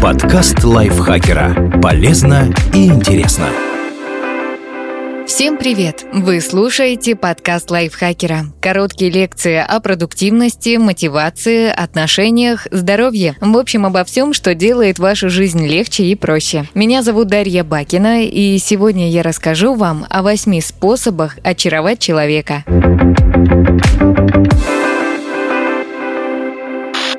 Подкаст лайфхакера. Полезно и интересно. Всем привет! Вы слушаете подкаст лайфхакера. Короткие лекции о продуктивности, мотивации, отношениях, здоровье. В общем, обо всем, что делает вашу жизнь легче и проще. Меня зовут Дарья Бакина, и сегодня я расскажу вам о восьми способах очаровать человека.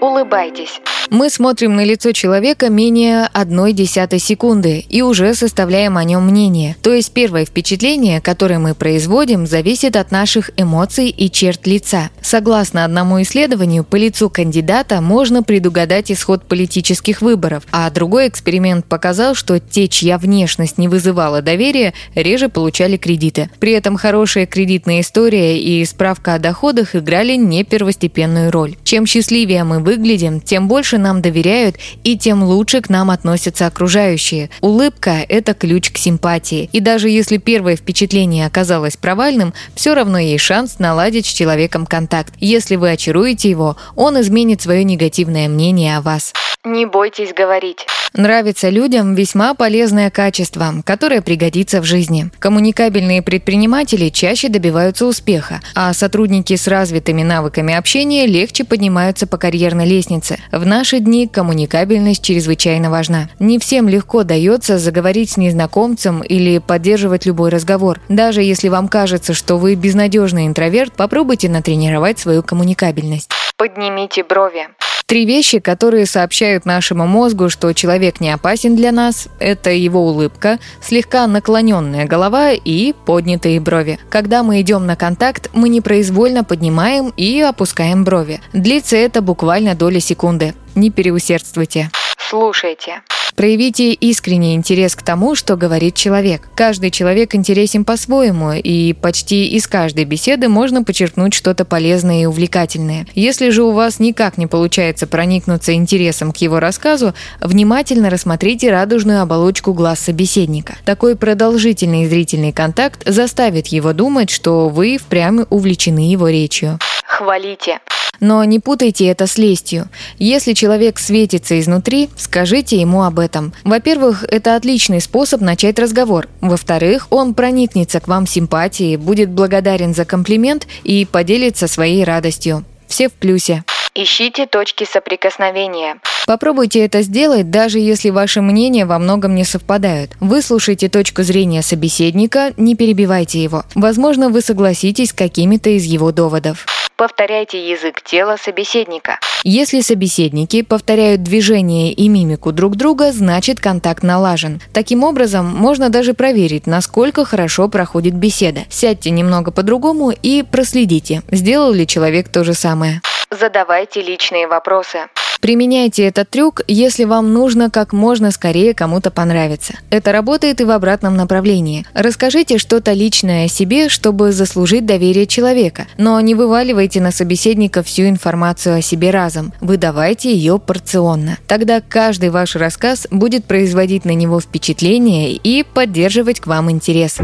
Улыбайтесь. Мы смотрим на лицо человека менее одной десятой секунды и уже составляем о нем мнение. То есть первое впечатление, которое мы производим, зависит от наших эмоций и черт лица. Согласно одному исследованию, по лицу кандидата можно предугадать исход политических выборов, а другой эксперимент показал, что те, чья внешность не вызывала доверия, реже получали кредиты. При этом хорошая кредитная история и справка о доходах играли не первостепенную роль. Чем счастливее мы выглядим, тем больше нам доверяют и тем лучше к нам относятся окружающие. Улыбка – это ключ к симпатии. И даже если первое впечатление оказалось провальным, все равно есть шанс наладить с человеком контакт. Если вы очаруете его, он изменит свое негативное мнение о вас. Не бойтесь говорить. Нравится людям весьма полезное качество, которое пригодится в жизни. Коммуникабельные предприниматели чаще добиваются успеха, а сотрудники с развитыми навыками общения легче поднимаются по карьерной лестнице. В наши дни коммуникабельность чрезвычайно важна. Не всем легко дается заговорить с незнакомцем или поддерживать любой разговор. Даже если вам кажется, что вы безнадежный интроверт, попробуйте натренировать свою коммуникабельность. Поднимите брови. Три вещи, которые сообщают нашему мозгу, что человек не опасен для нас, это его улыбка, слегка наклоненная голова и поднятые брови. Когда мы идем на контакт, мы непроизвольно поднимаем и опускаем брови. Длится это буквально доли секунды. Не переусердствуйте. Слушайте. Проявите искренний интерес к тому, что говорит человек. Каждый человек интересен по-своему, и почти из каждой беседы можно подчеркнуть что-то полезное и увлекательное. Если же у вас никак не получается проникнуться интересом к его рассказу, внимательно рассмотрите радужную оболочку глаз собеседника. Такой продолжительный зрительный контакт заставит его думать, что вы впрямь увлечены его речью. Хвалите. Но не путайте это с лестью. Если человек светится изнутри, скажите ему об этом. Во-первых, это отличный способ начать разговор. Во-вторых, он проникнется к вам симпатией, будет благодарен за комплимент и поделится своей радостью. Все в плюсе. Ищите точки соприкосновения. Попробуйте это сделать, даже если ваши мнения во многом не совпадают. Выслушайте точку зрения собеседника, не перебивайте его. Возможно, вы согласитесь с какими-то из его доводов. Повторяйте язык тела собеседника. Если собеседники повторяют движения и мимику друг друга, значит контакт налажен. Таким образом, можно даже проверить, насколько хорошо проходит беседа. Сядьте немного по-другому и проследите, сделал ли человек то же самое. Задавайте личные вопросы. Применяйте этот трюк, если вам нужно как можно скорее кому-то понравиться. Это работает и в обратном направлении. Расскажите что-то личное о себе, чтобы заслужить доверие человека, но не вываливайте на собеседника всю информацию о себе разом. Выдавайте ее порционно. Тогда каждый ваш рассказ будет производить на него впечатление и поддерживать к вам интерес.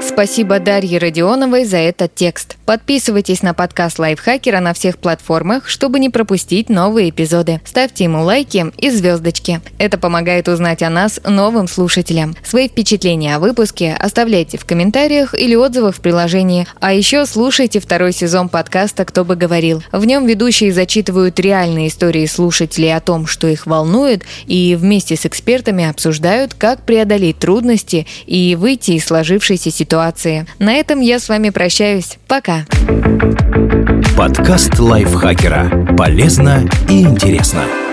Спасибо Дарье Родионовой за этот текст. Подписывайтесь на подкаст Лайфхакера на всех платформах, чтобы не пропустить новые эпизоды. Ставьте ему лайки и звездочки. Это помогает узнать о нас новым слушателям. Свои впечатления о выпуске оставляйте в комментариях или отзывах в приложении. А еще слушайте второй сезон подкаста «Кто бы говорил». В нем ведущие зачитывают реальные истории слушателей о том, что их волнует, и вместе с экспертами обсуждают, как преодолеть трудности и выйти из сложившейся ситуации. На этом я с вами прощаюсь. Пока. Подкаст лайфхакера. Полезно и интересно.